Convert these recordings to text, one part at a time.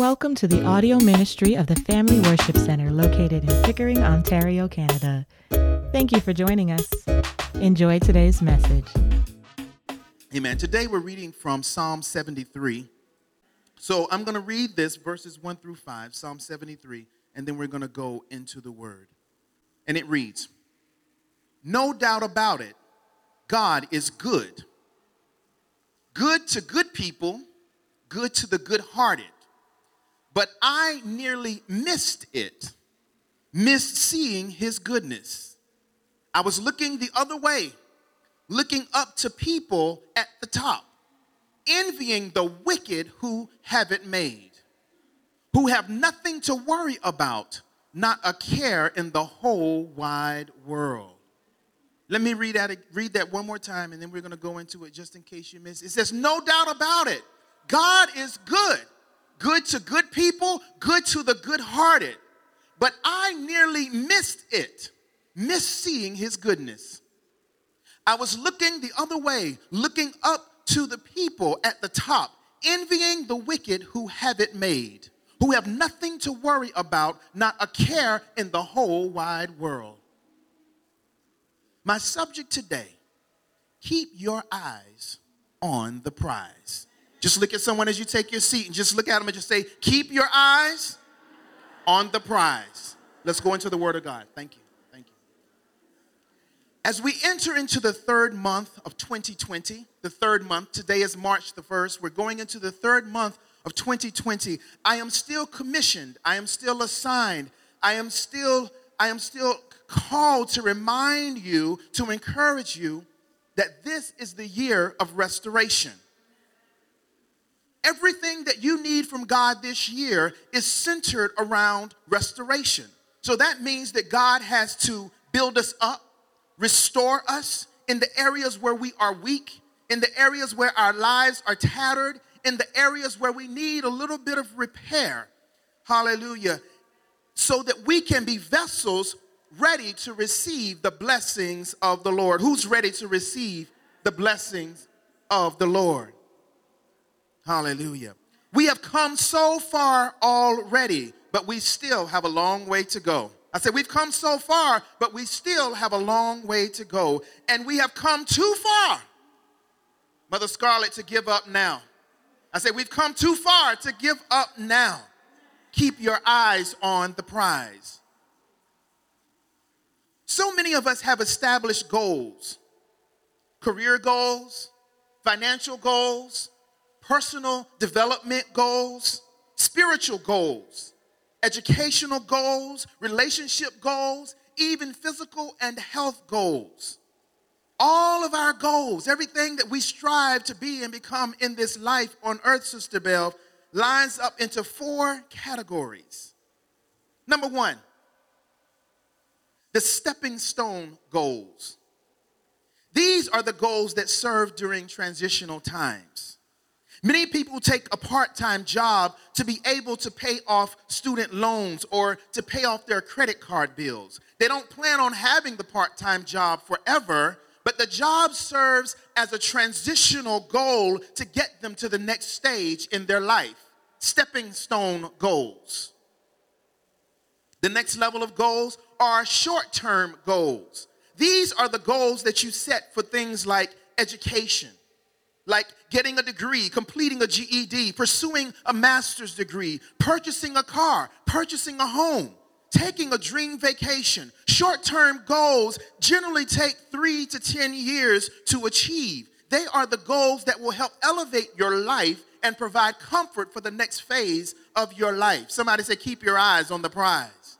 welcome to the audio ministry of the Family Worship Center located in Pickering, Ontario, Canada. Thank you for joining us. Enjoy today's message. Amen. Today we're reading from Psalm 73. So I'm going to read this verses 1 through 5, Psalm 73, and then we're going to go into the word. And it reads No doubt about it, God is good. Good to good people, good to the good hearted. But I nearly missed it, missed seeing his goodness. I was looking the other way, looking up to people at the top, envying the wicked who have it made, who have nothing to worry about, not a care in the whole wide world. Let me read that, read that one more time, and then we're going to go into it just in case you missed it. Says, No doubt about it, God is good good to good people, good to the good hearted. But I nearly missed it, missed seeing his goodness. I was looking the other way, looking up to the people at the top, envying the wicked who have it made, who have nothing to worry about, not a care in the whole wide world. My subject today keep your eyes on the prize. Just look at someone as you take your seat and just look at them and just say, Keep your eyes on the prize. Let's go into the Word of God. Thank you. Thank you. As we enter into the third month of 2020, the third month, today is March the 1st, we're going into the third month of 2020. I am still commissioned, I am still assigned, I am still, I am still called to remind you, to encourage you that this is the year of restoration. Everything that you need from God this year is centered around restoration. So that means that God has to build us up, restore us in the areas where we are weak, in the areas where our lives are tattered, in the areas where we need a little bit of repair. Hallelujah. So that we can be vessels ready to receive the blessings of the Lord. Who's ready to receive the blessings of the Lord? Hallelujah. We have come so far already, but we still have a long way to go. I said, We've come so far, but we still have a long way to go. And we have come too far, Mother Scarlet, to give up now. I said, We've come too far to give up now. Keep your eyes on the prize. So many of us have established goals career goals, financial goals, personal development goals, spiritual goals, educational goals, relationship goals, even physical and health goals. All of our goals, everything that we strive to be and become in this life on earth, Sister Bell, lines up into four categories. Number one, the stepping stone goals. These are the goals that serve during transitional times. Many people take a part time job to be able to pay off student loans or to pay off their credit card bills. They don't plan on having the part time job forever, but the job serves as a transitional goal to get them to the next stage in their life. Stepping stone goals. The next level of goals are short term goals. These are the goals that you set for things like education like getting a degree, completing a GED, pursuing a master's degree, purchasing a car, purchasing a home, taking a dream vacation. Short term goals generally take three to 10 years to achieve. They are the goals that will help elevate your life and provide comfort for the next phase of your life. Somebody say, keep your eyes on the prize.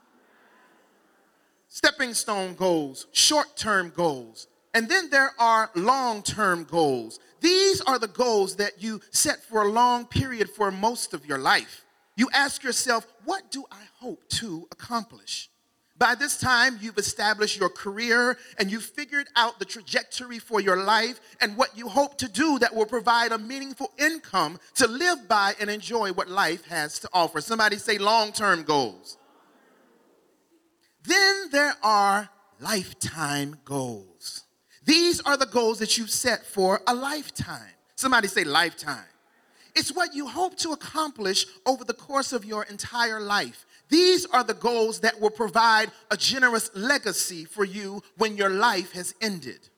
Stepping stone goals, short term goals. And then there are long term goals. These are the goals that you set for a long period for most of your life. You ask yourself, what do I hope to accomplish? By this time, you've established your career and you've figured out the trajectory for your life and what you hope to do that will provide a meaningful income to live by and enjoy what life has to offer. Somebody say long term goals. Then there are lifetime goals. These are the goals that you set for a lifetime. Somebody say lifetime. It's what you hope to accomplish over the course of your entire life. These are the goals that will provide a generous legacy for you when your life has ended.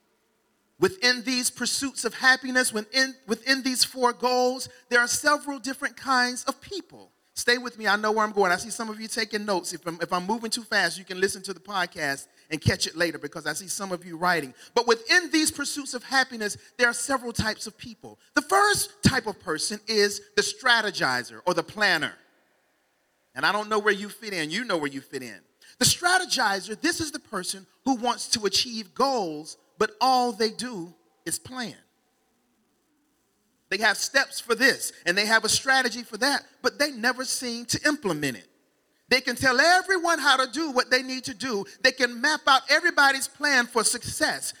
Within these pursuits of happiness, within, within these four goals, there are several different kinds of people. Stay with me, I know where I'm going. I see some of you taking notes. If I'm, if I'm moving too fast, you can listen to the podcast and catch it later because I see some of you writing. But within these pursuits of happiness, there are several types of people. The first type of person is the strategizer or the planner. And I don't know where you fit in, you know where you fit in. The strategizer, this is the person who wants to achieve goals, but all they do is plan. They have steps for this and they have a strategy for that, but they never seem to implement it. They can tell everyone how to do what they need to do. They can map out everybody's plan for success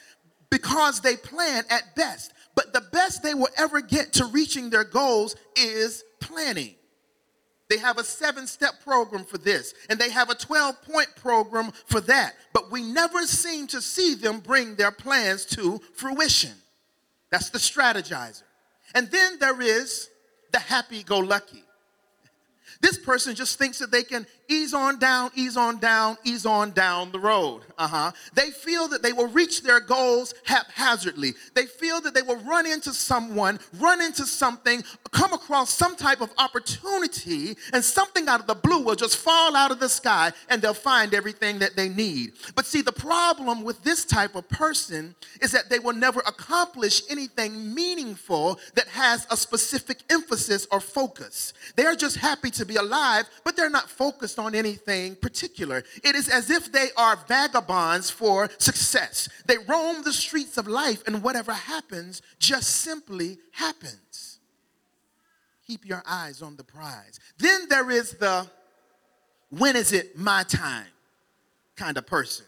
because they plan at best. But the best they will ever get to reaching their goals is planning. They have a seven step program for this, and they have a 12 point program for that. But we never seem to see them bring their plans to fruition. That's the strategizer. And then there is the happy go lucky. This person just thinks that they can ease on down, ease on down, ease on down the road. Uh-huh. They feel that they will reach their goals haphazardly. They feel that they will run into someone, run into something, come across some type of opportunity, and something out of the blue will just fall out of the sky and they'll find everything that they need. But see, the problem with this type of person is that they will never accomplish anything meaningful that has a specific emphasis or focus. They're just happy to be alive, but they're not focused focused on anything particular. It is as if they are vagabonds for success. They roam the streets of life, and whatever happens just simply happens. Keep your eyes on the prize. Then there is the when is it my time kind of person.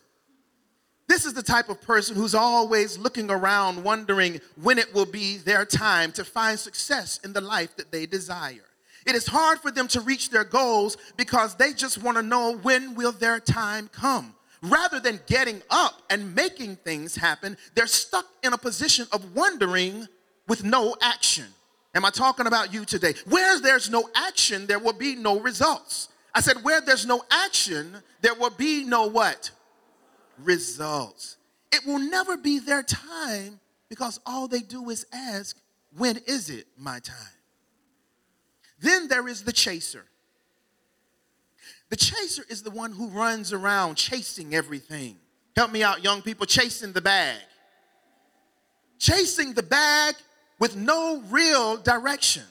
This is the type of person who's always looking around, wondering when it will be their time to find success in the life that they desire. It is hard for them to reach their goals because they just want to know when will their time come. Rather than getting up and making things happen, they're stuck in a position of wondering with no action. Am I talking about you today? Where there's no action, there will be no results. I said, where there's no action, there will be no what? Results. It will never be their time because all they do is ask, when is it my time? Then there is the chaser. The chaser is the one who runs around chasing everything. Help me out, young people, chasing the bag. Chasing the bag with no real direction.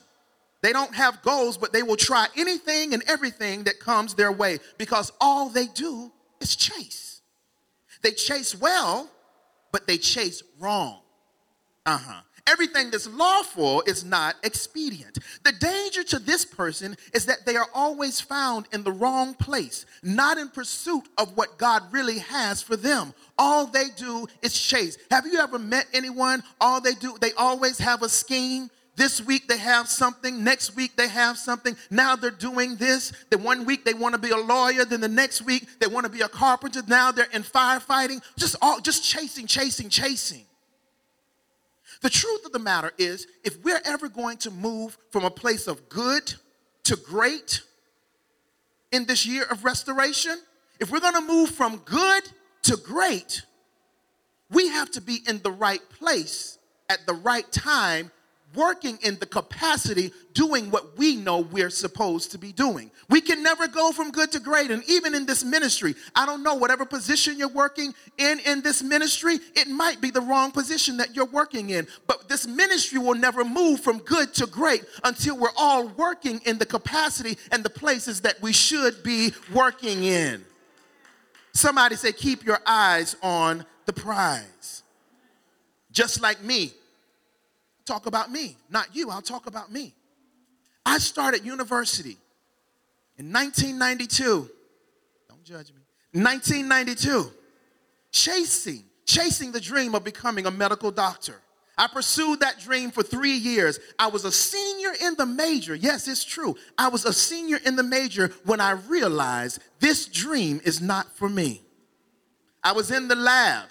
They don't have goals, but they will try anything and everything that comes their way because all they do is chase. They chase well, but they chase wrong. Uh huh everything that's lawful is not expedient. The danger to this person is that they are always found in the wrong place, not in pursuit of what God really has for them. All they do is chase. Have you ever met anyone? All they do, they always have a scheme. This week they have something, next week they have something. Now they're doing this. Then one week they want to be a lawyer, then the next week they want to be a carpenter. Now they're in firefighting. Just all just chasing, chasing, chasing. The truth of the matter is, if we're ever going to move from a place of good to great in this year of restoration, if we're going to move from good to great, we have to be in the right place at the right time working in the capacity doing what we know we're supposed to be doing. We can never go from good to great. And even in this ministry, I don't know, whatever position you're working in in this ministry, it might be the wrong position that you're working in. But this ministry will never move from good to great until we're all working in the capacity and the places that we should be working in. Somebody say, keep your eyes on the prize. Just like me, talk about me, not you. I'll talk about me. I started university in 1992. Don't judge me. 1992. Chasing, chasing the dream of becoming a medical doctor. I pursued that dream for three years. I was a senior in the major. Yes, it's true. I was a senior in the major when I realized this dream is not for me. I was in the lab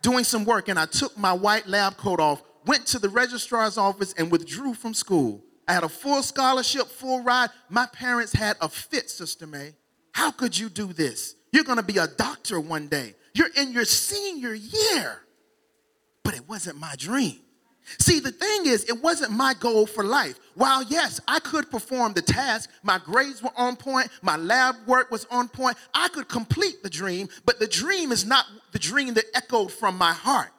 doing some work and I took my white lab coat off went to the registrar's office and withdrew from school. I had a full scholarship, full ride. My parents had a fit, Sister May. How could you do this? You're going to be a doctor one day. You're in your senior year. But it wasn't my dream. See, the thing is, it wasn't my goal for life. While, yes, I could perform the task, my grades were on point, my lab work was on point, I could complete the dream, but the dream is not the dream that echoed from my heart.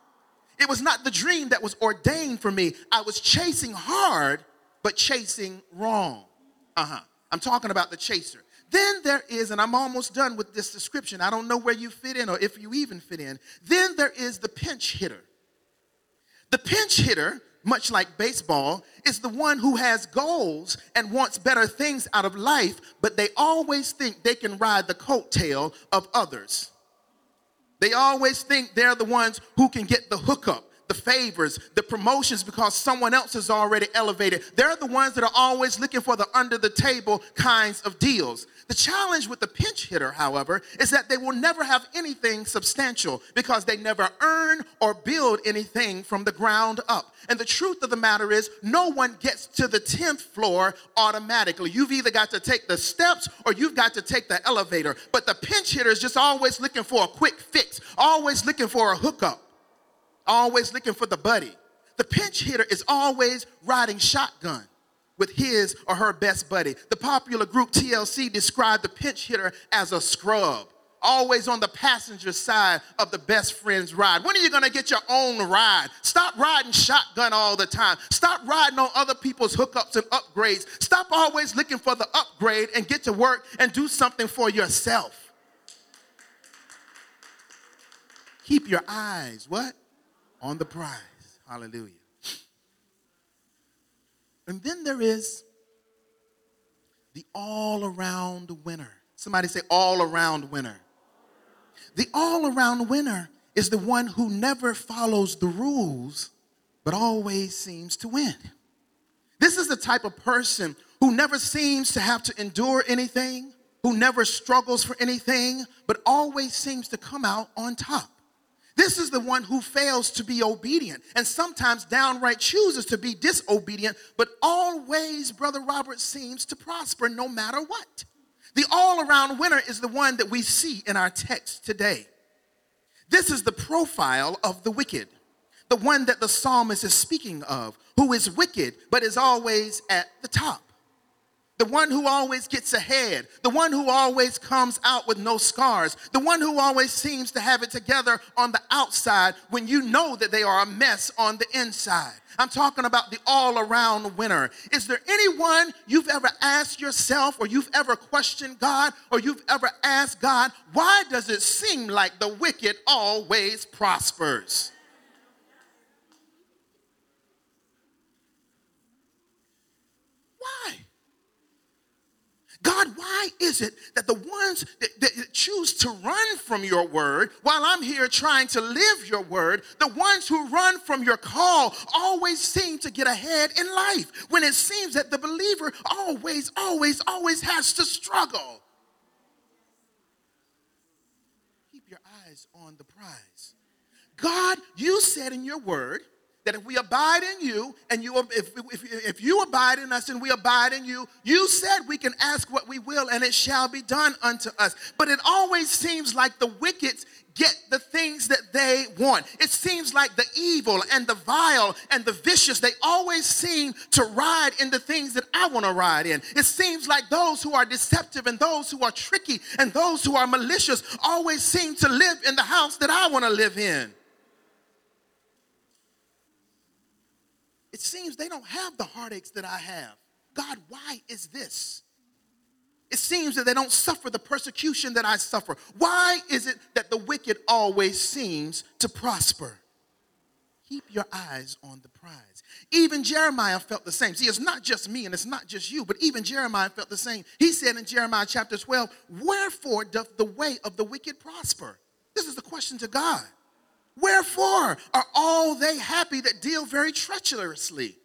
It was not the dream that was ordained for me. I was chasing hard, but chasing wrong. Uh huh. I'm talking about the chaser. Then there is, and I'm almost done with this description. I don't know where you fit in or if you even fit in. Then there is the pinch hitter. The pinch hitter, much like baseball, is the one who has goals and wants better things out of life, but they always think they can ride the coattail of others. They always think they're the ones who can get the hookup the favors, the promotions because someone else is already elevated. They're the ones that are always looking for the under the table kinds of deals. The challenge with the pinch hitter, however, is that they will never have anything substantial because they never earn or build anything from the ground up. And the truth of the matter is, no one gets to the 10th floor automatically. You've either got to take the steps or you've got to take the elevator. But the pinch hitter is just always looking for a quick fix, always looking for a hookup always looking for the buddy. The pinch hitter is always riding shotgun with his or her best buddy. The popular group TLC described the pinch hitter as a scrub, always on the passenger side of the best friend's ride. When are you gonna get your own ride? Stop riding shotgun all the time. Stop riding on other people's hookups and upgrades. Stop always looking for the upgrade and get to work and do something for yourself. Keep your eyes, what? on the prize. Hallelujah. And then there is the all around winner. Somebody say, all around winner. The all around winner is the one who never follows the rules, but always seems to win. This is the type of person who never seems to have to endure anything, who never struggles for anything, but always seems to come out on top. This is the one who fails to be obedient and sometimes downright chooses to be disobedient, but always, Brother Robert seems to prosper no matter what. The all around winner is the one that we see in our text today. This is the profile of the wicked, the one that the psalmist is speaking of, who is wicked but is always at the top the one who always gets ahead, the one who always comes out with no scars, the one who always seems to have it together on the outside when you know that they are a mess on the inside. I'm talking about the all around winner. Is there anyone you've ever asked yourself, or you've ever questioned God, or you've ever asked God, why does it seem like the wicked always prospers? God, why is it that the ones that, that, choose to run from your word while I'm here trying to live your word, the ones who run from your call always seem to get ahead in life when it seems that the believer always, always, always has to struggle? Keep your eyes on the prize. God, you said in your word that if we abide in you and you if, if, if you abide in us and we abide in you you said we can ask what we will and it shall be done unto us. But it always seems like the wicked get the things that they want. It seems like the evil and the vile and the vicious they always seem to ride in the things that i want to ride in. It seems like those who are deceptive and those who are tricky and those who are malicious always seem to live in the house that i want to live in it seems they don't have the heartaches that I have. God, why is this? It seems that they don't suffer the persecution that I suffer. Why is it that the wicked always seems to prosper? Keep your eyes on the prize. Even Jeremiah felt the same. See, it's not just me and it's not just you, but even Jeremiah felt the same. He said in Jeremiah chapter 12, Wherefore doth the way of the wicked prosper? This is the question to God. Wherefore are all they happy that deal very treacherously?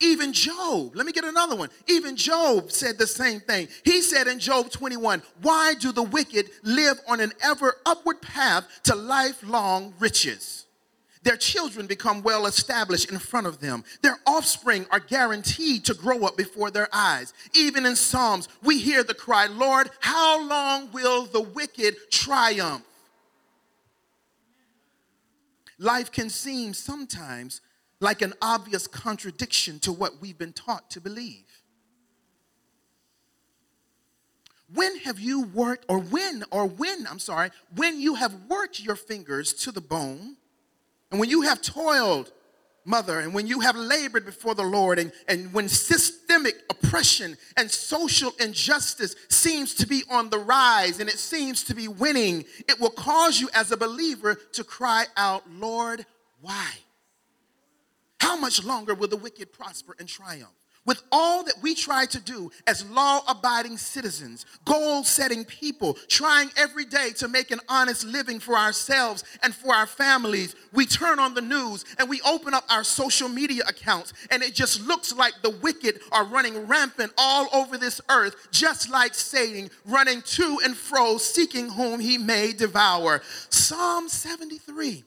Even Job, let me get another one. Even Job said the same thing. He said in Job 21, Why do the wicked live on an ever upward path to lifelong riches? Their children become well established in front of them. Their offspring are guaranteed to grow up before their eyes. Even in Psalms, we hear the cry, Lord, how long will the wicked triumph? Life can seem sometimes like an obvious contradiction to what we've been taught to believe. When have you worked, or when, or when, I'm sorry, when you have worked your fingers to the bone, and when you have toiled, mother, and when you have labored before the Lord, and, and when systemic oppression and social injustice seems to be on the rise and it seems to be winning, it will cause you as a believer to cry out, Lord, why? How much longer will the wicked prosper and triumph? With all that we try to do as law abiding citizens, goal setting people, trying every day to make an honest living for ourselves and for our families, we turn on the news and we open up our social media accounts, and it just looks like the wicked are running rampant all over this earth, just like Satan running to and fro, seeking whom he may devour. Psalm 73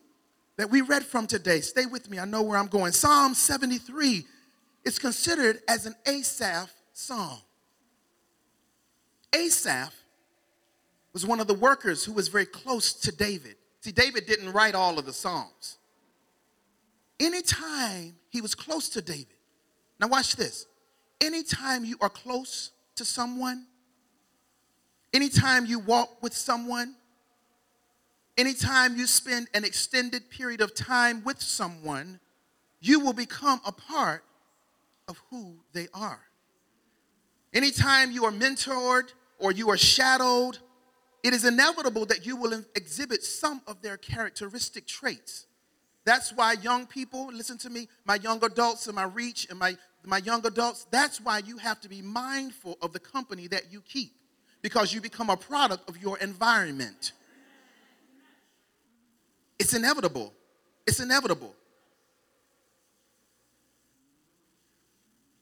that we read from today, stay with me, I know where I'm going. Psalm 73 is considered as an Asaph song. Asaph was one of the workers who was very close to David. See, David didn't write all of the Psalms. Anytime he was close to David, now watch this. Anytime you are close to someone, anytime you walk with someone, anytime you spend an extended period of time with someone, you will become a part of who they are. Anytime you are mentored or you are shadowed, it is inevitable that you will exhibit some of their characteristic traits. That's why young people, listen to me, my young adults and my reach and my, my young adults, that's why you have to be mindful of the company that you keep because you become a product of your environment. It's inevitable. It's inevitable.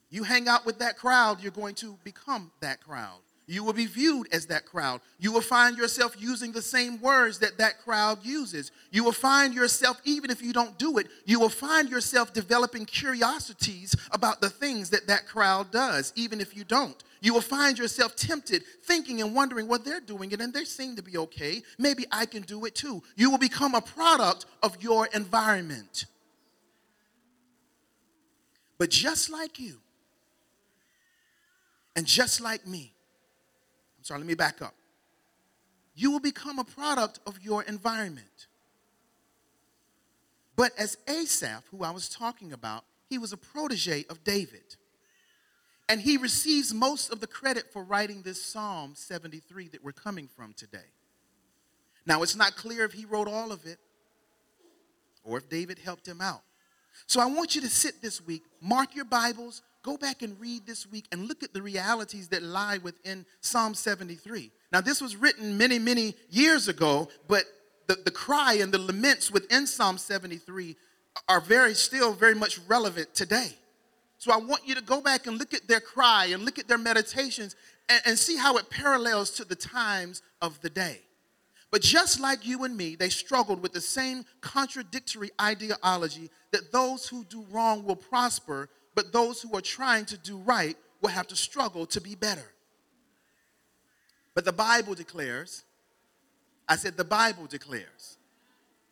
You hang out with that crowd, you're going to become that crowd. You will be viewed as that crowd. You will find yourself using the same words that that crowd uses. You will find yourself, even if you don't do it, you will find yourself developing curiosities about the things that that crowd does, even if you don't. You will find yourself tempted, thinking and wondering, well, they're doing it and they seem to be okay. Maybe I can do it too. You will become a product of your environment. But just like you, and just like me, I'm sorry, let me back up. You will become a product of your environment. But as Asaph, who I was talking about, he was a protege of David. And he receives most of the credit for writing this Psalm 73 that we're coming from today. Now, it's not clear if he wrote all of it or if David helped him out. So I want you to sit this week, mark your Bibles, go back and read this week and look at the realities that lie within Psalm 73. Now, this was written many, many years ago, but the, the cry and the laments within Psalm 73 are very, still very much relevant today. So I want you to go back and look at their cry and look at their meditations and, and see how it parallels to the times of the day. But just like you and me, they struggled with the same contradictory ideology that those who do wrong will prosper, but those who are trying to do right will have to struggle to be better. But the Bible declares, I said, the Bible declares,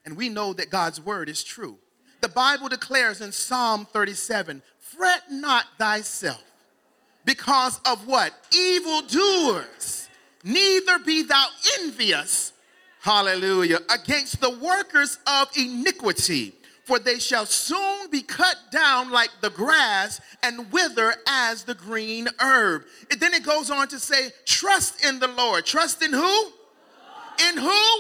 and we know that God's word is true. The Bible declares in Psalm 37 fret not thyself because of what? Evildoers, neither be thou envious, hallelujah, against the workers of iniquity for they shall soon be cut down like the grass and wither as the green herb. And then it goes on to say, trust in the Lord. Trust in who? In who?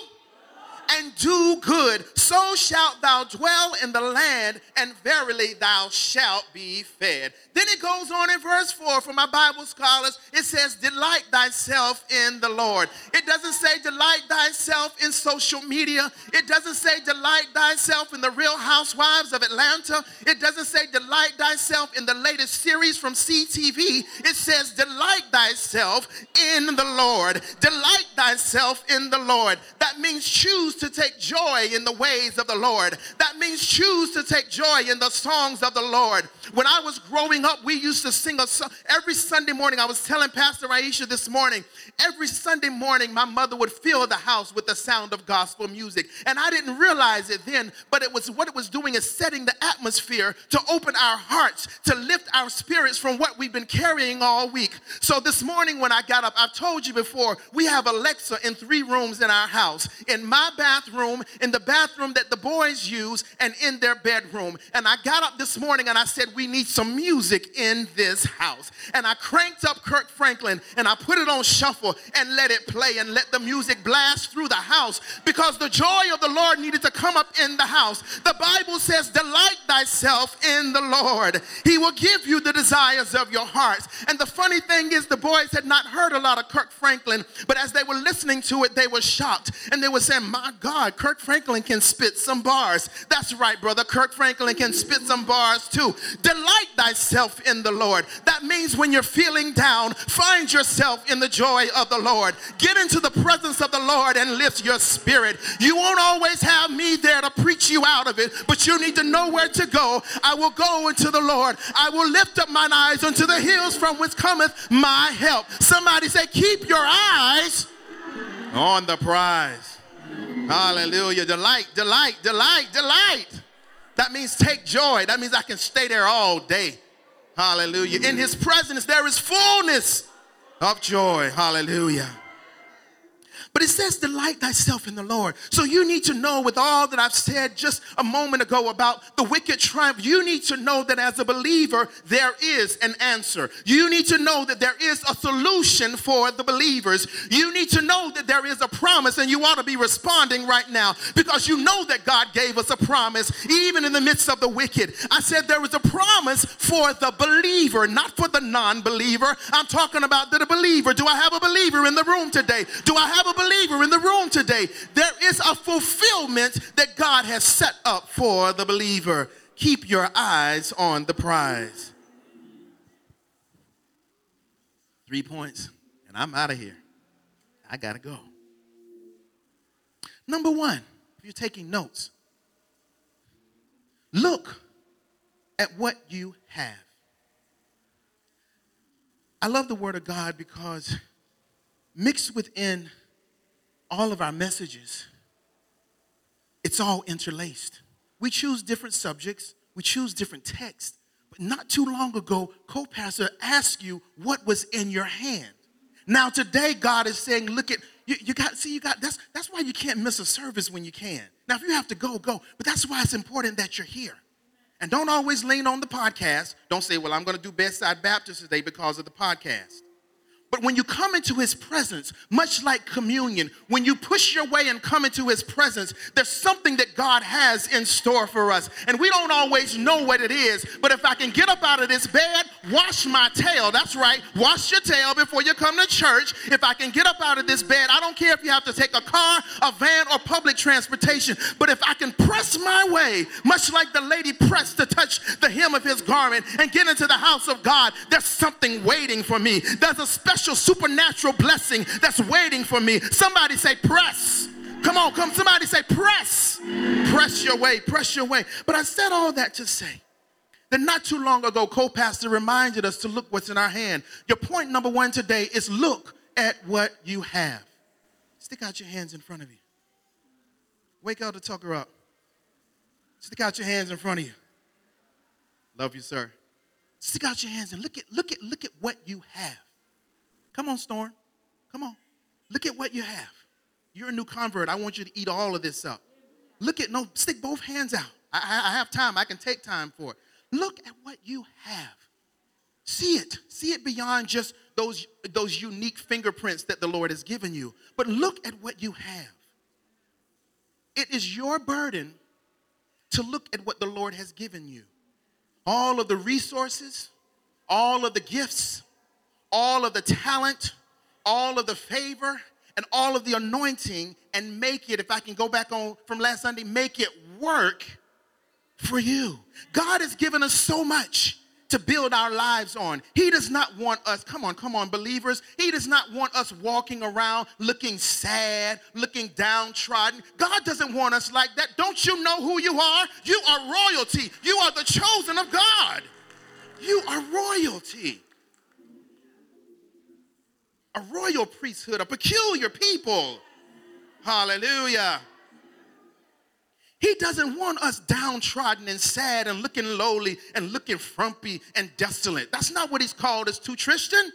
And do good, so shalt thou dwell in the land, and verily thou shalt be fed. Then it goes on in verse 4 for my Bible scholars. It says, Delight thyself in the Lord. It doesn't say, Delight thyself in social media. It doesn't say, Delight thyself in the real housewives of Atlanta. It doesn't say, Delight thyself in the latest series from CTV. It says, Delight thyself in the Lord. Delight thyself in the Lord. That means choose to take joy in the ways of the Lord. That means choose to take joy in the songs of the Lord. When I was growing up, we used to sing a song every Sunday morning. I was telling Pastor Aisha this morning, every Sunday morning, my mother would fill the house with the sound of gospel music. And I didn't realize it then, but it was what it was doing is setting the atmosphere to open our hearts, to lift our spirits from what we've been carrying all week. So this morning when I got up, I've told you before, we have Alexa in three rooms in our house in my bathroom, in the bathroom that the boys use, and in their bedroom. And I got up this morning and I said, We need some music in this house. And I cranked up Kirk Franklin and I put it on shuffle and let it play and let the music blast through the house because the joy of the Lord needed to come up in the house. The Bible says, Delight thyself in the Lord. He will give you the desires of your hearts. And the funny thing is, the boys had not heard a lot of Kirk Franklin, but as they were listening to it, they were shocked and they were saying, My God, Kirk Franklin can spit some bars. That's right, brother. Kirk Franklin can spit some bars too. Delight thyself in the Lord. That means when you're feeling down, find yourself in the joy of the Lord. Get into the presence of the Lord and lift your spirit. You won't always have me there to preach you out of it, but you need to know where to go. I will go into the Lord. I will lift up mine eyes unto the hills from which cometh my help. Somebody say, Keep your eyes on the prize. Hallelujah. Delight, delight, delight, delight. That means take joy. That means I can stay there all day. Hallelujah. In his presence, there is fullness of joy. Hallelujah. But it says, delight thyself in the Lord. So you need to know, with all that I've said just a moment ago about the wicked triumph, you need to know that as a believer, there is an answer. You need to know that there is a solution for the believers. You need to know that there is a promise, and you ought to be responding right now because you know that God gave us a promise, even in the midst of the wicked. I said there is a promise for the believer, not for the non believer. I'm talking about the believer. Do I have a believer in the room today? Do I have a believer? Believer in the room today, there is a fulfillment that God has set up for the believer. Keep your eyes on the prize. Three points, and I'm out of here. I got to go. Number one, if you're taking notes, look at what you have. I love the Word of God because mixed within all of our messages, it's all interlaced. We choose different subjects, we choose different texts. But not too long ago, co pastor asked you what was in your hand. Now, today, God is saying, look at, you, you got, see, you got, that's, that's why you can't miss a service when you can. Now, if you have to go, go. But that's why it's important that you're here. And don't always lean on the podcast. Don't say, well, I'm going to do Bedside Baptist today because of the podcast. But when you come into his presence, much like communion, when you push your way and come into his presence, there's something that God has in store for us. And we don't always know what it is. But if I can get up out of this bed, wash my tail, that's right, wash your tail before you come to church. If I can get up out of this bed, I don't care if you have to take a car, a van, or public transportation. But if I can press my way, much like the lady pressed to touch the hem of his garment and get into the house of God, there's something waiting for me. There's a special special supernatural blessing that's waiting for me. Somebody say, press. Come on, come. Somebody say, press. Press your way, press your way. But I said all that to say that not too long ago, co pastor reminded us to look what's in our hand. Your point number one today is look at what you have. Stick out your hands in front of you. Wake up to Tucker up. Stick out your hands in front of you. Love you, sir. Stick out your hands and look at look at look at what you have. Come on, Storm. Come on. Look at what you have. You're a new convert. I want you to eat all of this up. Look at, no, stick both hands out. I, I have time. I can take time for it. Look at what you have. See it. See it beyond just those, those unique fingerprints that the Lord has given you. But look at what you have. It is your burden to look at what the Lord has given you. All of the resources, all of the gifts, all of the talent, all of the favor, and all of the anointing and make it, if I can go back on from last Sunday, make it work for you. God has given us so much. to build our lives on. He does not want us, come on, come on, believers. He does not want us walking around looking sad, looking downtrodden. God doesn't want us like that. Don't you know who you are? You are royalty. You are the chosen of God. You are royalty. A royal priesthood, a peculiar people. Hallelujah. He doesn't want us downtrodden and sad and looking lowly and looking frumpy and desolate. That's not what he's called us to, Tristan.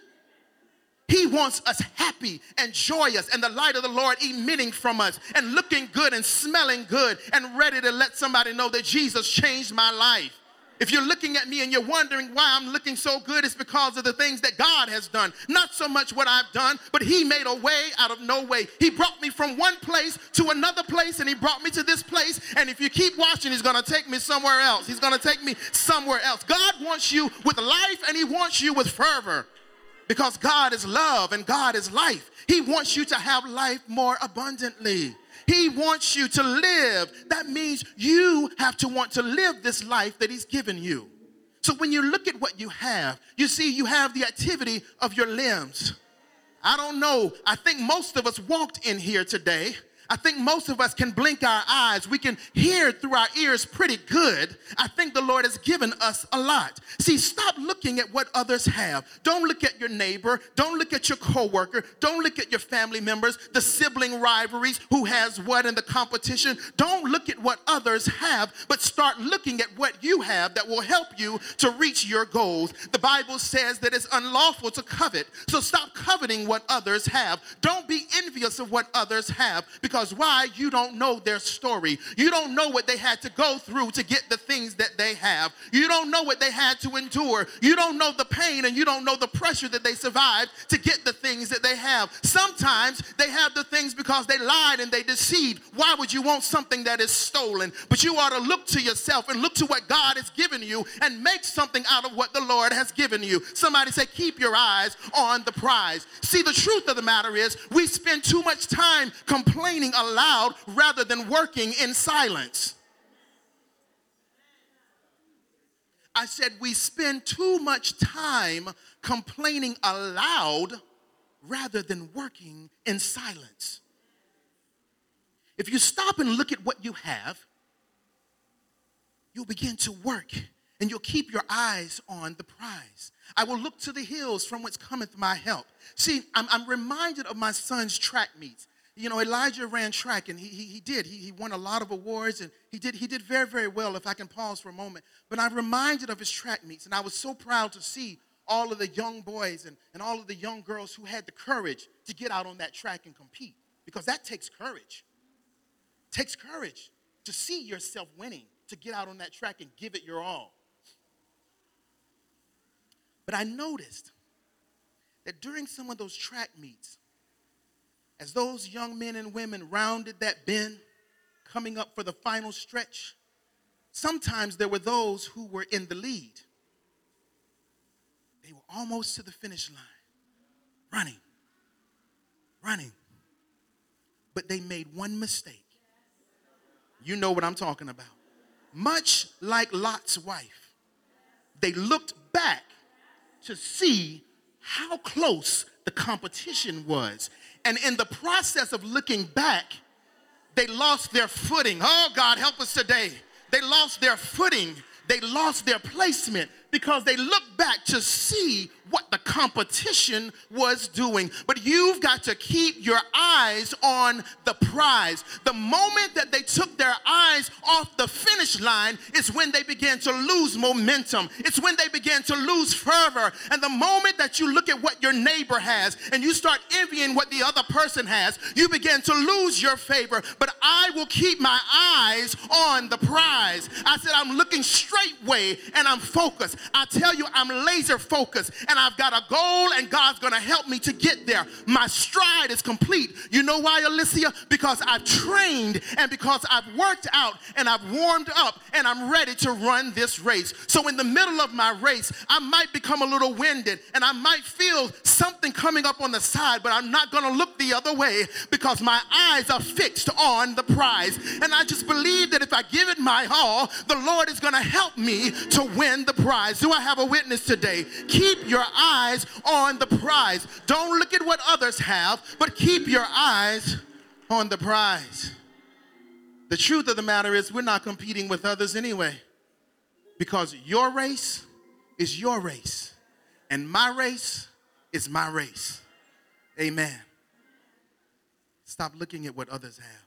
He wants us happy and joyous and the light of the Lord emitting from us and looking good and smelling good and ready to let somebody know that Jesus changed my life. If you're looking at me and you're wondering why I'm looking so good, it's because of the things that God has done. Not so much what I've done, but He made a way out of no way. He brought me from one place to another place, and He brought me to this place. And if you keep watching, He's going to take me somewhere else. He's going to take me somewhere else. God wants you with life, and He wants you with fervor because God is love and God is life. He wants you to have life more abundantly. He wants you to live. That means you have to want to live this life that He's given you. So when you look at what you have, you see you have the activity of your limbs. I don't know. I think most of us walked in here today I think most of us can blink our eyes. We can hear through our ears pretty good. I think the Lord has given us a lot. See, stop looking at what others have. Don't look at your neighbor. Don't look at your coworker. Don't look at your family members, the sibling rivalries, who has what in the competition. Don't look at what others have, but start looking at what you have that will help you to reach your goals. The Bible says that it's unlawful to covet. So stop coveting what others have. Don't be envious of what others have because because why? You don't know their story. You don't know what they had to go through to get the things that they have. You don't know what they had to endure. You don't know the pain and you don't know the pressure that they survived to get the things that they have. Sometimes they have the things because they lied and they deceived. Why would you want something that is stolen? But you ought to look to yourself and look to what God has given you and make something out of what the Lord has given you. Somebody say, keep your eyes on the prize. See, the truth of the matter is, we spend too much time complaining aloud rather than working in silence. I said, we spend too much time complaining aloud rather than working in silence. If you stop and look at what you have, you'll begin to work and you'll keep your eyes on the prize. I will look to the hills from whence cometh my help. See, I'm, I'm reminded of my son's track meets you know, Elijah ran track and he, he, he did. He, he won a lot of awards and he did, he did very, very well, if I can pause for a moment. But I'm reminded of his track meets and I was so proud to see all of the young boys and, and all of the young girls who had the courage to get out on that track and compete because that takes courage. It takes courage to see yourself winning, to get out on that track and give it your all. But I noticed that during some of those track meets, as those young men and women rounded that bend, coming up for the final stretch, sometimes there were those who were in the lead. They were almost to the finish line, running, running. But they made one mistake. You know what I'm talking about. Much like Lot's wife, they looked back to see how close the competition was. And in the process of looking back, they lost their footing. Oh, God, help us today. They lost their footing, they lost their placement because they looked back to see what the competition was doing. But you've got to keep your eyes on the prize. The moment that they took their eyes off the finish line is when they began to lose momentum. It's when they began to lose fervor. And the moment that you look at what your neighbor has and you start envying what the other person has, you begin to lose your favor. But I will keep my eyes on the prize. I said, I'm looking straight way and I'm focused. I tell you, I'm laser focused and I've got a goal and God's going to help me to get there. My stride is complete. You know why, Alicia? Because I've trained and because I've worked out and I've warmed up and I'm ready to run this race. So in the middle of my race, I might become a little winded and I might feel something coming up on the side, but I'm not going to look the other way because my eyes are fixed on the prize. And I just believe that if I give it my all, the Lord is going to help me to win the prize. Do I have a witness today? Keep your eyes on the prize. Don't look at what others have, but keep your eyes on the prize. The truth of the matter is, we're not competing with others anyway because your race is your race, and my race is my race. Amen. Stop looking at what others have.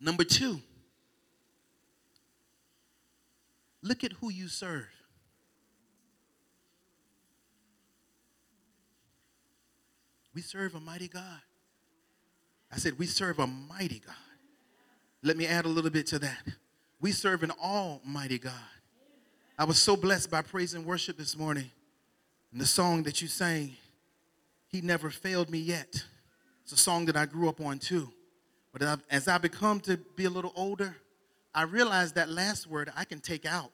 Number two, look at who you serve. We serve a mighty God. I said, We serve a mighty God. Let me add a little bit to that. We serve an almighty God. I was so blessed by praise and worship this morning. And the song that you sang, He Never Failed Me Yet. It's a song that I grew up on too. But as I become to be a little older, I realize that last word I can take out.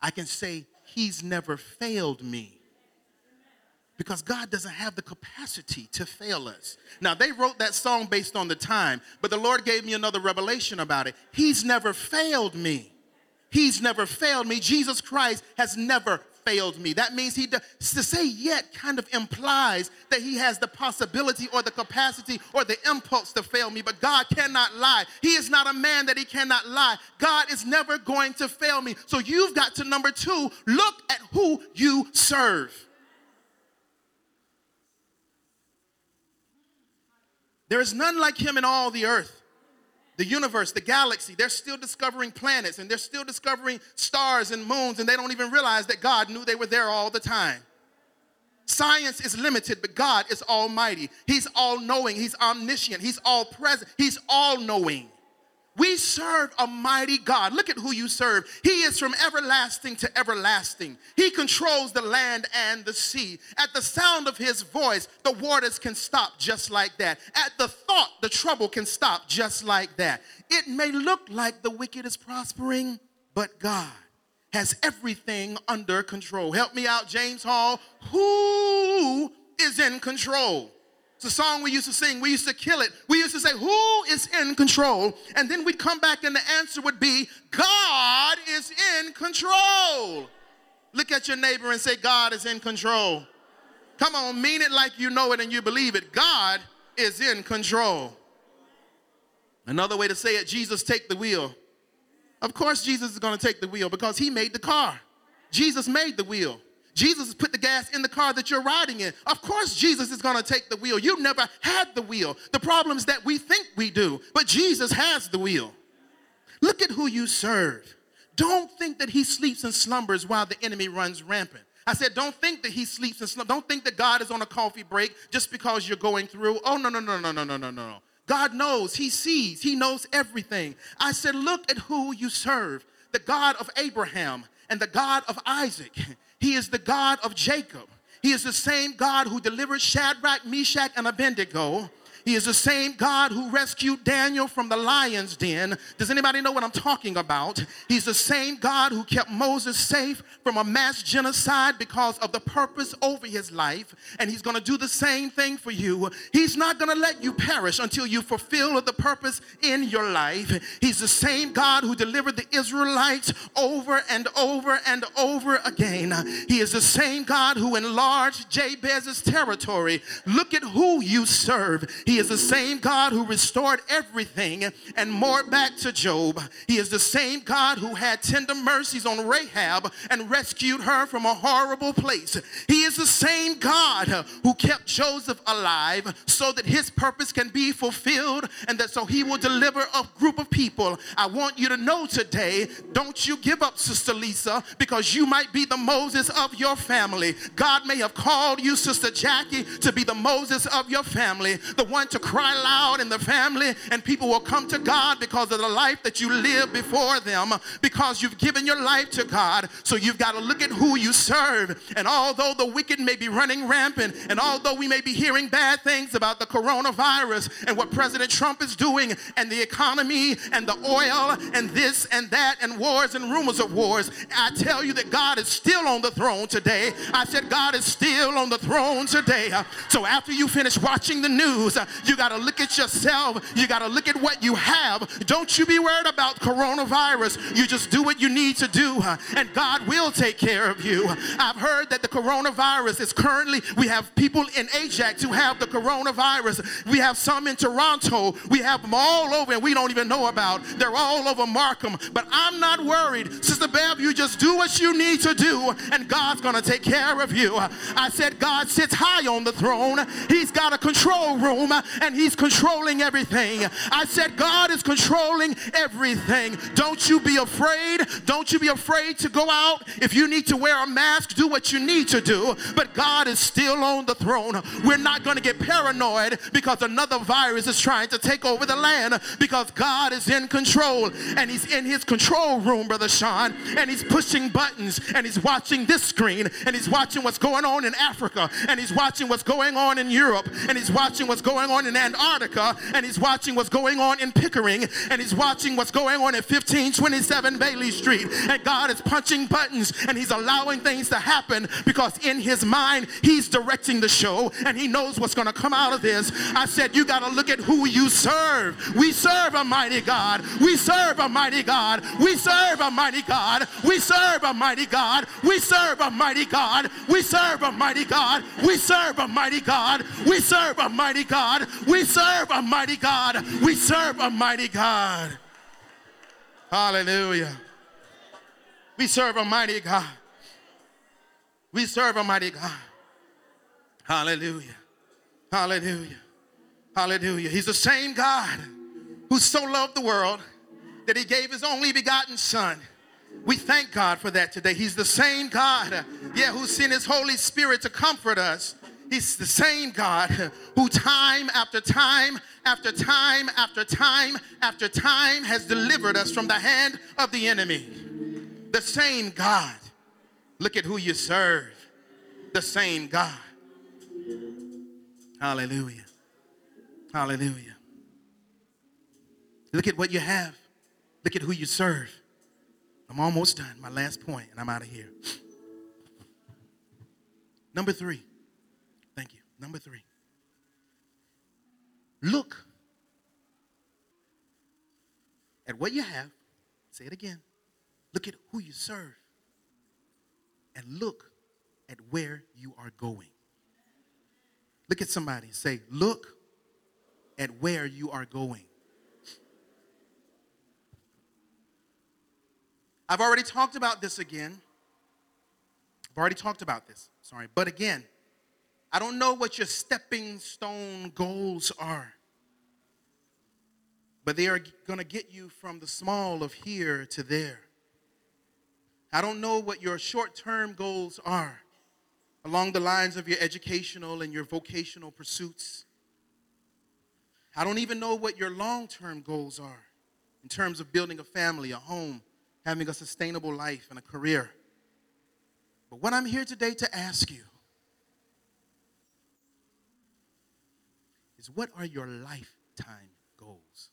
I can say, He's never failed me because God doesn't have the capacity to fail us. Now, they wrote that song based on the time, but the Lord gave me another revelation about it. He's never failed me. He's never failed me. Jesus Christ has never failed me. That means he, does, to say yet kind of implies that he has the possibility or the capacity or the impulse to fail me, but God cannot lie. He is not a man that he cannot lie. God is never going to fail me. So you've got to, number two, look at who you serve. There is none like him in all the earth. The universe, the galaxy, they're still discovering planets and they're still discovering stars and moons, and they don't even realize that God knew they were there all the time. Science is limited, but God is almighty. He's all knowing, He's omniscient, He's all present, He's all knowing. We serve a mighty God. Look at who you serve. He is from everlasting to everlasting. He controls the land and the sea. At the sound of his voice, the waters can stop just like that. At the thought, the trouble can stop just like that. It may look like the wicked is prospering, but God has everything under control. Help me out, James Hall. Who is in control? A song we used to sing. We used to kill it. We used to say, Who is in control? And then we'd come back and the answer would be, God is in control. Look at your neighbor and say, God is in control. Come on, mean it like you know it and you believe it. God is in control. Another way to say it, Jesus take the wheel. Of course, Jesus is going to take the wheel because he made the car. Jesus made the wheel. Jesus put the gas in the car that you're riding in. Of course, Jesus is going to take the wheel. You never had the wheel. The problem is that we think we do, but Jesus has the wheel. Look at who you serve. Don't think that he sleeps and slumbers while the enemy runs rampant. I said, don't think that he sleeps and slumbers. Don't think that God is on a coffee break just because you're going through. Oh, no, no, no, no, no, no, no, no. God knows, he sees, he knows everything. I said, look at who you serve the God of Abraham and the God of Isaac he is the God of Jacob. He is the same God who delivered Shadrach, Meshach, and Abednego he is the same God who rescued Daniel from the lion's den. Does anybody know what I'm talking about? He's the same God who kept Moses safe from a mass genocide because of the purpose over his life. And he's going to do the same thing for you. He's not going to let you perish until you fulfill the purpose in your life. He's the same God who delivered the Israelites over and over and over again. He is the same God who enlarged Jabez's territory. Look at who you serve. He he is the same God who restored everything and more back to Job. He is the same God who had tender mercies on Rahab and rescued her from a horrible place. He is the same God who kept Joseph alive so that his purpose can be fulfilled and that so he will deliver a group of people. I want you to know today, don't you give up, Sister Lisa, because you might be the Moses of your family. God may have called you, Sister Jackie, to be the Moses of your family, the one to cry loud in the family, and people will come to God because of the life that you live before them, because you've given your life to God. So you've got to look at who you serve. And although the wicked may be running rampant, and although we may be hearing bad things about the coronavirus and what President Trump is doing, and the economy, and the oil, and this and that, and wars and rumors of wars, I tell you that God is still on the throne today. I said, God is still on the throne today. So after you finish watching the news, you got to look at yourself. You got to look at what you have. Don't you be worried about coronavirus. You just do what you need to do, and God will take care of you. I've heard that the coronavirus is currently, we have people in Ajax who have the coronavirus. We have some in Toronto. We have them all over, and we don't even know about. They're all over Markham. But I'm not worried. Sister Bev, you just do what you need to do, and God's going to take care of you. I said, God sits high on the throne. He's got a control room, and He's controlling everything. I said, God is controlling everything. Don't you be afraid. Don't you be afraid to go out. If you need to wear a mask, do what you need to do. But God is still on the throne. We're not going to get paranoid because another virus is trying to take over the land because God is in control and He's in His control room, Brother Sean, and He's pushing buttons and He's watching this screen and He's watching what's going on in Africa and He's watching what's going on in Europe and He's watching what's going on in Antarctica and He's watching what's going on in Pickering and He's watching what's going on at 1527 Bailey Street. And God is punching buttons and He's allowing things to happen because in His mind, He's directing the show and He knows what's going to come out of this. I said, You got to look at who you serve. We serve a mighty God. We serve a mighty God. We serve a mighty God. We serve a mighty God. We serve a mighty God. We serve a mighty God. We serve a mighty God. We serve a mighty God. We serve a mighty God. We serve a mighty God. Hallelujah. We serve a mighty God. We serve a mighty God. Hallelujah. Hallelujah. Hallelujah. He's the same God who so loved the world that he gave his only begotten son. We thank God for that today. He's the same God, yeah, who sent his Holy Spirit to comfort us. He's the same God who time after time after time after time after time has delivered us from the hand of the enemy. The same God. Look at who you serve. The same God. Hallelujah. Hallelujah. Look at what you have. Look at who you serve. I'm almost done. My last point, and I'm out of here. Number three. Number three. Look at what you have. Say it again. Look at who you serve. And look at where you are going. Look at somebody. and Say, look at where you are going. I've already talked about this again. I've already talked about this. Sorry. But again, I don't know what your stepping stone goals are. But they are going to get you from the small of here to there. I don't know what your short term goals are along the lines of your educational and your vocational pursuits. I don't even know what your long term goals are in terms of building a family, a home, having a sustainable life, and a career. But what I'm here today to ask you is what are your lifetime goals?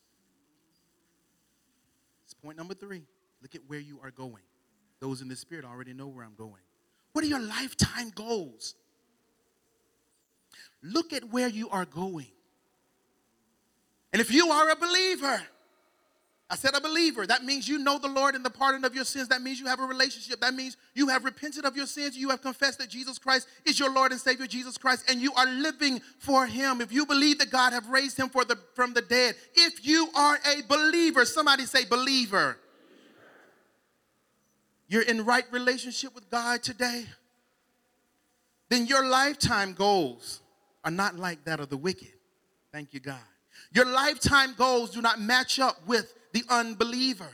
It's point number three. Look at where you are going. Those in the spirit already know where I'm going. What are your lifetime goals? Look at where you are going. And if you are a believer, I said a believer. That means you know the Lord and the pardon of your sins. That means you have a relationship. That means you have repented of your sins. You have confessed that Jesus Christ is your Lord and Savior, Jesus Christ, and you are living for Him. If you believe that God have raised Him the, from the dead, if you are a believer, somebody say believer. You're in right relationship with God today, then your lifetime goals are not like that of the wicked. Thank you, God. Your lifetime goals do not match up with the unbeliever.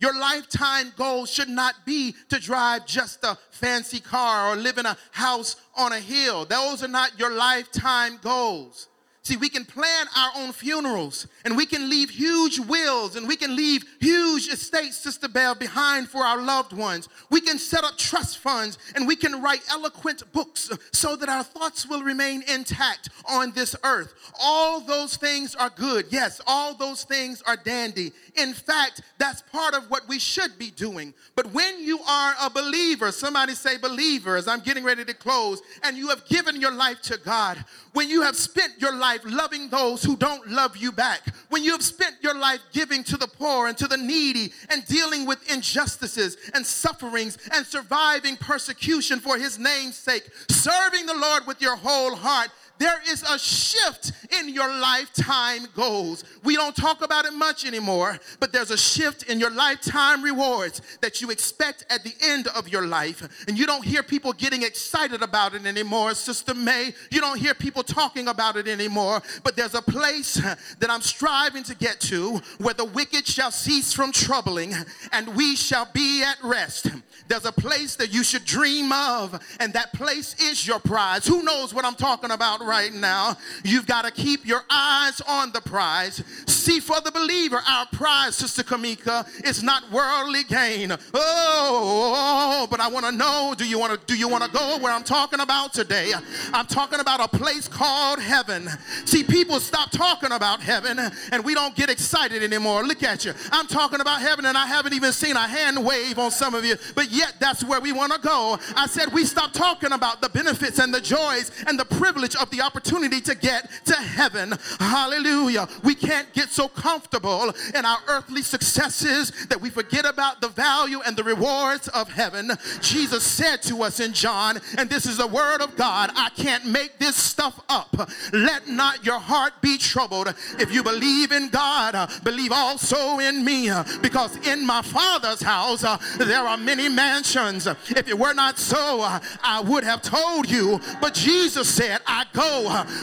Your lifetime goal should not be to drive just a fancy car or live in a house on a hill. Those are not your lifetime goals. See, we can plan our own funerals and we can leave huge wills and we can leave huge estates, Sister Bell, behind for our loved ones. We can set up trust funds and we can write eloquent books so that our thoughts will remain intact on this earth. All those things are good. Yes, all those things are dandy. In fact, that's part of what we should be doing. But when you are a believer, somebody say believers, I'm getting ready to close, and you have given your life to God, when you have spent your life loving those who don't love you back, when you have spent your life giving to the poor and to the needy and dealing with injustices and sufferings and surviving persecution for his name's sake, serving the Lord with your whole heart, there is a shift in your lifetime goals. We don't talk about it much anymore, but there's a shift in your lifetime rewards that you expect at the end of your life. And you don't hear people getting excited about it anymore, Sister May. You don't hear people talking about it anymore, but there's a place that I'm striving to get to where the wicked shall cease from troubling and we shall be at rest. There's a place that you should dream of, and that place is your prize. Who knows what I'm talking about right now? You've got to keep your eyes on the prize. See, for the believer, our prize, Sister Kamika, is not worldly gain. Oh, but I want to know do you want to do you want to go where I'm talking about today? I'm talking about a place called heaven. See, people stop talking about heaven and we don't get excited anymore. Look at you. I'm talking about heaven and I haven't even seen a hand wave on some of you, but yet that's where we want to go. I said we stop talking about the benefits and the joys and the privilege of the opportunity to get to heaven. Hallelujah. We can't get so comfortable in our earthly successes that we forget about the value and the rewards of heaven. Jesus said to us in John, and this is the word of God I can't make this stuff up. Let not your heart be troubled. If you believe in God, uh, believe also in me, uh, because in my Father's house uh, there are many mansions. If it were not so, I would have told you. But Jesus said, I go.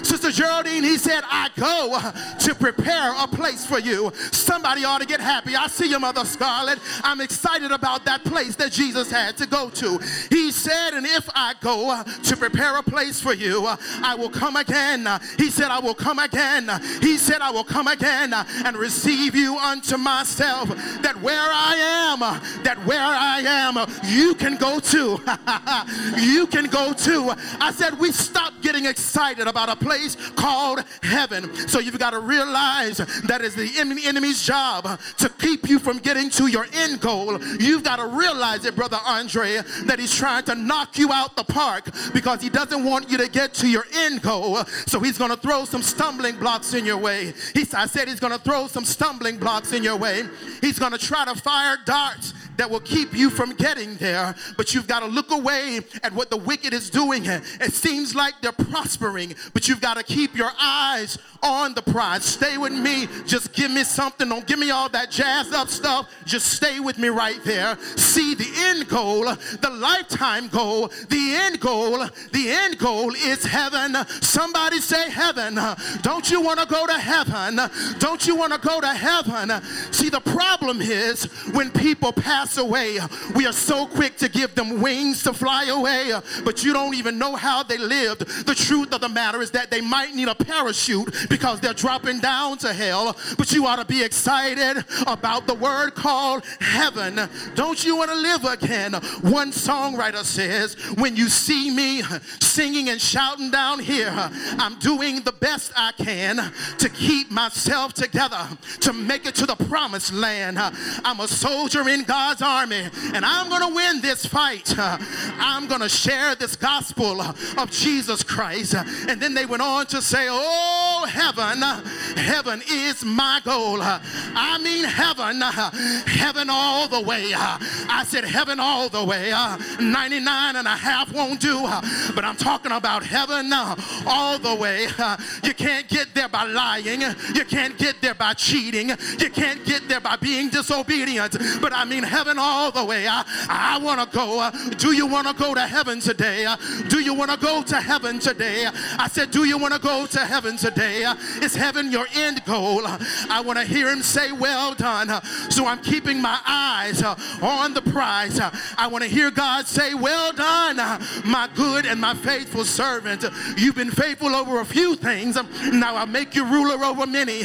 Sister Geraldine, he said, I go to prepare a place for you. Somebody ought to get happy. I see you, Mother Scarlet. I'm excited about that place that Jesus had to go to. He said, And if I go to prepare a place for you, I will come again. He said, I will come again. He said, I will come again and receive you unto myself. That where I am, that where I am, you can go to. you can go to. I said, we stop getting excited about a place called heaven. So you've got to realize that is the enemy's job to keep you from getting to your end goal. You've got to realize it, Brother Andre, that he's trying to knock you out the park because he doesn't want you to get to your end goal. So he's going to throw some stumbling blocks in your way. He, I said he's going to throw some stumbling blocks in your way. He's going to try to fire darts that will keep you from getting there. But you've got to look away at what the wicked is doing. It seems like they're prospering, but you've got to keep your eyes on the prize. Stay with me. Just give me something. Don't give me all that jazzed up stuff. Just stay with me right there. See the end goal, the lifetime goal, the end goal. The end goal is heaven. Somebody say heaven. Don't you want to go to heaven? Don't you want to go to heaven? See, the problem is when people pass away, we are so quick to give them wings to fly away, but you don't even know how they lived. The truth of the matter is that they might need a parachute because they're dropping down to hell, but you ought to be excited about the word called heaven. Don't you want to live again? One songwriter says, When you see me singing and shouting down here, I'm doing the best I can to keep myself together to make it to the promised land. I'm a soldier in God's army and I'm going to win this fight. I'm going to share this gospel of Jesus Christ. And then they went on to say, Oh, heaven, heaven is my goal. I mean, heaven, heaven all the way. I said, heaven all the way. 99 and a half won't do, but I'm talking about heaven all the way. You can't get there by lying, you can't get there by cheating, you can't get there by being disobedient, but I mean, heaven all the way. I, I want to go. Do you want to go to heaven today? Do you want to go to heaven today? I said, Do you want to go to heaven today? Day? Uh, is heaven your end goal? Uh, I want to hear him say, Well done. Uh, so I'm keeping my eyes on the prize. I want to hear God say, Well done, my good and my faithful servant. You've been faithful over a few things. Um, now I'll make you ruler over many.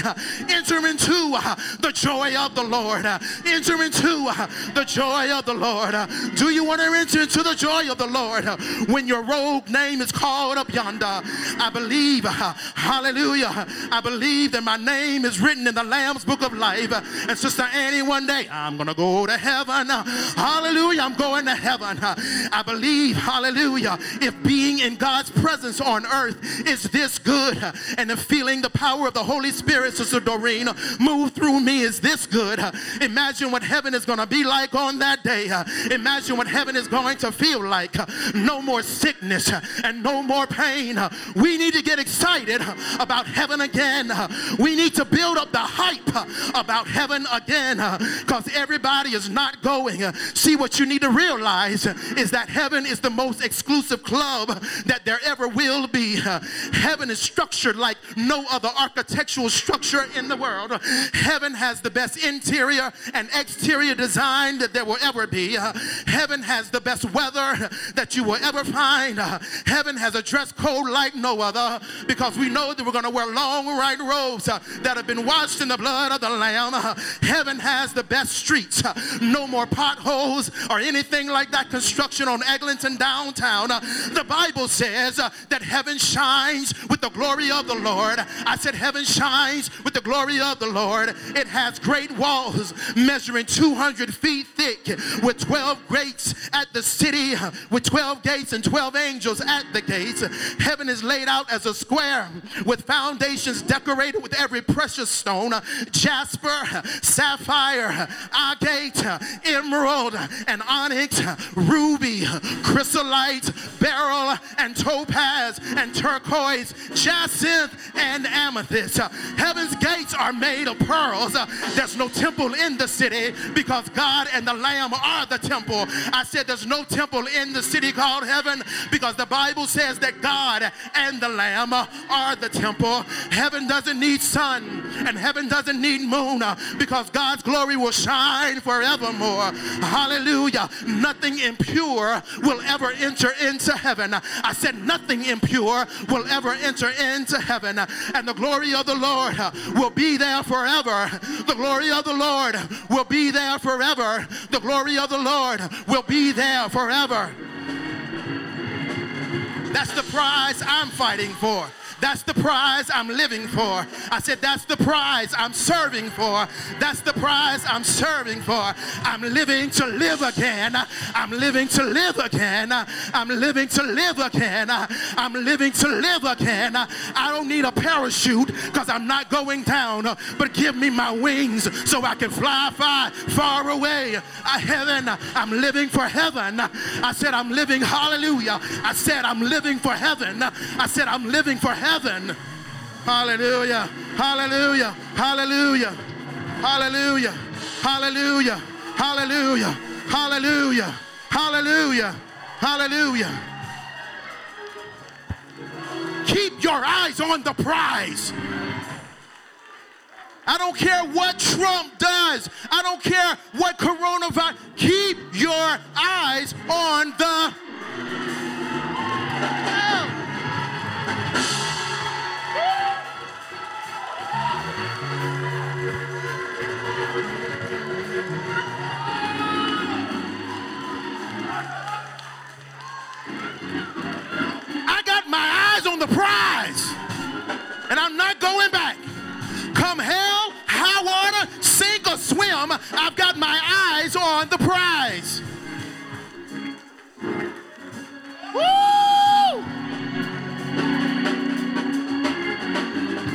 Enter into the joy of the Lord. Enter into the joy of the Lord. Do you want to enter into the joy of the Lord when your rogue name is called up yonder? I believe, hallelujah, I believe that my name is written in the Lamb's book of life. And Sister Annie, one day I'm going to go to heaven. Hallelujah, I'm going to heaven. I believe, hallelujah, if being in God's presence on earth is this good and if feeling the power of the Holy Spirit, Sister Doreen, move through me is this good. Imagine what heaven is going to be like on that day. Imagine what heaven is going to feel like. No more sickness and no more pain. We need to get excited about heaven again. We need to build up the hype about heaven again because everybody is not going. See, what you need to realize is that heaven is the most exclusive club that there ever will be. Heaven is structured like no other architectural structure in the world. Heaven has the best interior and exterior design that there will ever be. Heaven has the best weather that you will ever find. Heaven has a dress code like no other because we know that we're going to wear long white robes uh, that have been washed in the blood of the Lamb. Uh, heaven has the best streets. Uh, no more potholes or anything like that construction on Eglinton downtown. The Bible says that heaven shines with the glory of the Lord. I said heaven shines with the glory of the Lord. It has great walls measuring 200 feet thick with 12 gates at the city, with 12 gates and 12 angels at the gates. Heaven is laid out as a square with foundations decorated with every precious stone uh, jasper, sapphire, agate, emerald, and onyx, ruby, chrysolite, beryl, and topaz, and turquoise, jacinth, and amethyst. Heaven's gates are made of pearls. There's no temple in the city because God and the Lamb are the temple. I said there's no temple in the city called heaven because the Bible says that God and the Lamb are the temple. Heaven doesn't need sun and heaven doesn't need moon uh, because God's glory will shine forevermore. Hallelujah. Nothing impure will ever enter into heaven. I said nothing impure will ever enter into heaven. And the glory of the Lord uh, will be there forever. The glory of the Lord will be there forever. The glory of the Lord will be there forever. That's the prize I'm fighting for. That's the prize I'm living for. I said, That's the prize I'm serving for. That's the prize I'm serving for. I'm living to live again. I'm living to live again. I'm living to live again. I'm living to live again. I don't need a parachute because I'm not going down, but give me my wings so I can fly far, far away. I, heaven, I'm living for heaven. I said, I'm living, hallelujah. I said, I'm living for heaven. I said, I'm living for heaven. Hallelujah. Hallelujah. Hallelujah. Hallelujah. Hallelujah. Hallelujah. Hallelujah. Hallelujah. Hallelujah. Keep your eyes on the prize. I don't care what Trump does. I don't care what coronavirus. Keep your eyes on the the prize. And I'm not going back. Come hell, high water, sink or swim, I've got my eyes on the prize. Woo!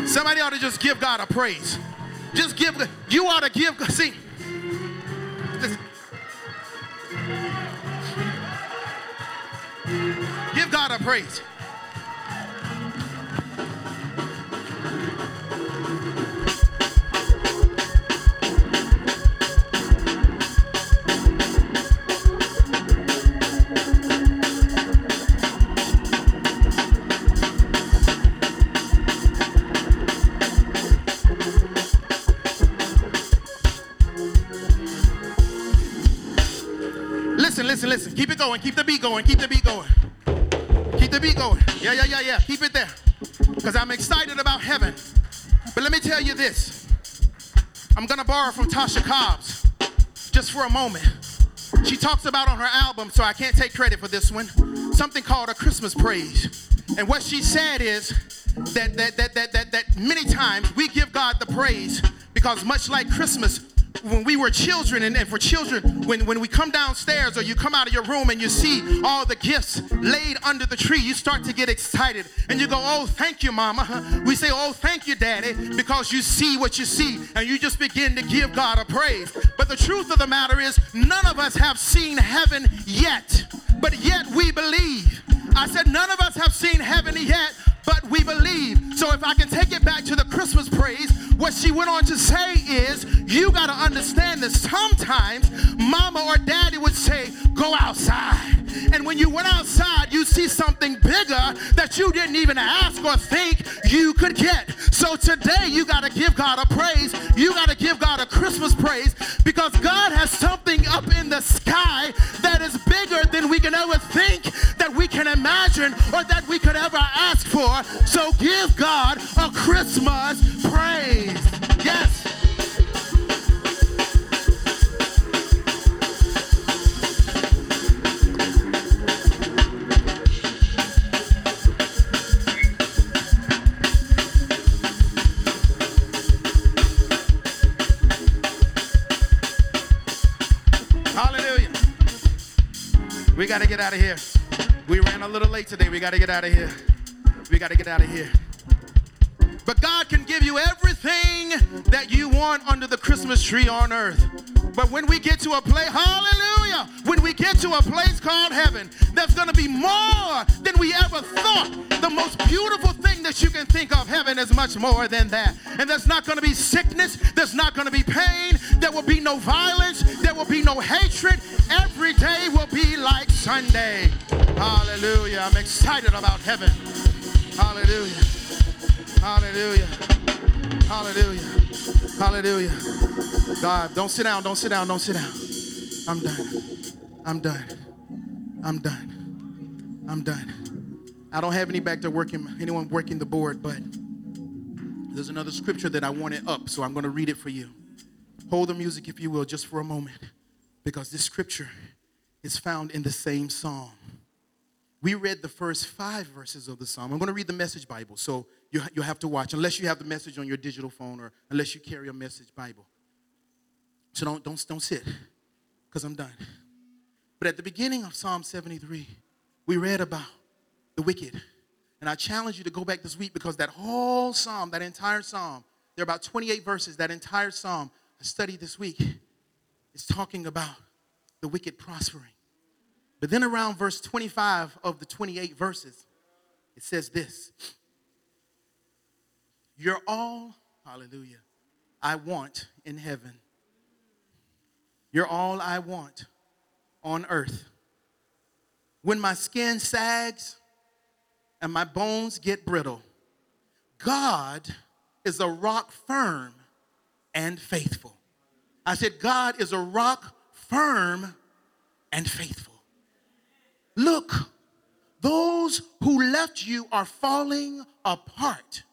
Somebody ought to just give God a praise. Just give, you ought to give, God, see, give God a praise. Going, keep the beat going, keep the beat going. Keep the beat going. Yeah, yeah, yeah, yeah. Keep it there. Because I'm excited about heaven. But let me tell you this. I'm gonna borrow from Tasha Cobbs just for a moment. She talks about on her album, so I can't take credit for this one, something called a Christmas praise. And what she said is that that that that that, that many times we give God the praise because much like Christmas, when we were children, and, and, for children, when, when we come downstairs or you come out of your room and you see all the gifts laid under the tree, you start to get excited and you go, Oh, thank you, mama. We say, Oh, thank you, daddy, because you see what you see and you just begin to give God a praise. But the truth of the matter is, none of us have seen heaven yet, but yet we believe. I said, None of us have seen heaven yet, but we believe. So if I can take it back to the Christmas praise, what she went on to say is, you got to understand that sometimes mama or daddy would say, go outside. And when you went outside, you see something bigger that you didn't even ask or think you could get. So today you got to give God a praise. You got to give God a Christmas praise because God has something up in the sky that is bigger than we can ever think, imagine, or that we could ever ask for. So give God a Christmas praise. Yes. We got to get out of here. We ran a little late today. We got to get out of here. We got to get out of here. But God can give you everything that you want under the Christmas tree on earth. But when we get to a place, hallelujah, when we get to a place called heaven, there's going to be more than we ever thought. The most beautiful thing that you can think of, heaven is much more than that. And there's not going to be sickness, there's not going to be pain, there will be no violence, there will be no hatred. Every day will be like Sunday. Hallelujah. I'm excited about heaven. Hallelujah. Hallelujah. Hallelujah. Hallelujah. God, don't sit down, don't sit down, don't sit down. I'm done. I'm done. I'm done. I'm done. I don't have any back there working, anyone working the board, but there's another scripture that I wanted up, so I'm going to read it for you. Hold the music, if you will, just for a moment, because this scripture is found in the same psalm. We read the first five verses of the psalm. I'm going to read the message Bible, so you, you have to watch, unless you have the message on your digital phone or unless you carry a message Bible. So don't, don't, don't sit, because I'm done. But at the beginning of Psalm 73, we read about the wicked. And I challenge you to go back this week because that whole psalm, that entire psalm, there are about 28 verses, that entire psalm I studied this week is talking about the wicked prospering. But then around verse 25 of the 28 verses, it says this You're all, hallelujah, I want in heaven. You're all I want on earth. When my skin sags and my bones get brittle, God is a rock firm and faithful. I said, God is a rock firm and faithful. Look, those who left you are falling apart.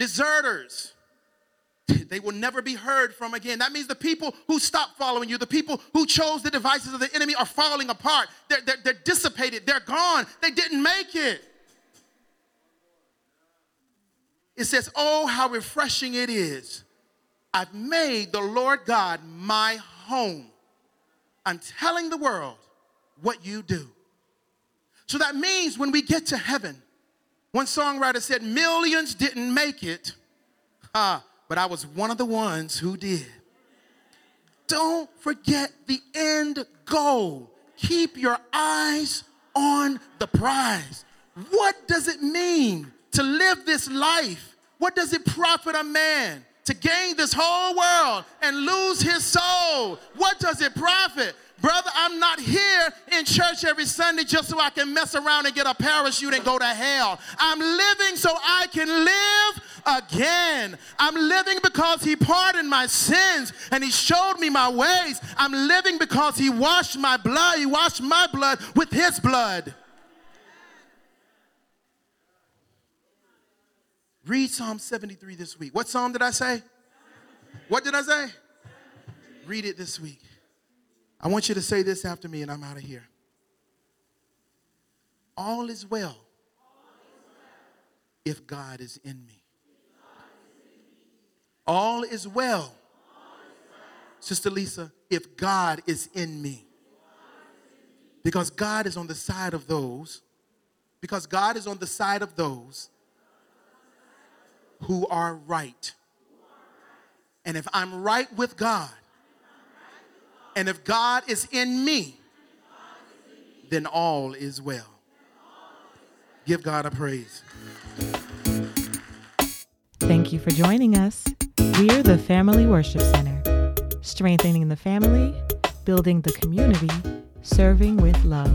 Deserters, they will never be heard from again. That means the people who stopped following you, the people who chose the devices of the enemy are falling apart. They're, they're, they're dissipated, they're gone, they didn't make it. It says, Oh, how refreshing it is. I've made the Lord God my home. I'm telling the world what you do. So that means when we get to heaven, one songwriter said, Millions didn't make it, uh, but I was one of the ones who did. Don't forget the end goal. Keep your eyes on the prize. What does it mean to live this life? What does it profit a man to gain this whole world and lose his soul? What does it profit? Brother, I'm not here in church every Sunday just so I can mess around and get a parachute and go to hell. I'm living so I can live again. I'm living because he pardoned my sins and he showed me my ways. I'm living because he washed my blood. He washed my blood with his blood. Read Psalm 73 this week. What psalm did I say? What did I say? Read it this week. I want you to say this after me, and I'm out of here. All is well if God is in me. All is well, Sister Lisa, if God is in me. Because God is on the side of those, because God is on the side of those who are right. And if I'm right with God, and if God is in me, then all is well. Give God a praise. Thank you for joining us. We're the Family Worship Center, strengthening the family, building the community, serving with love.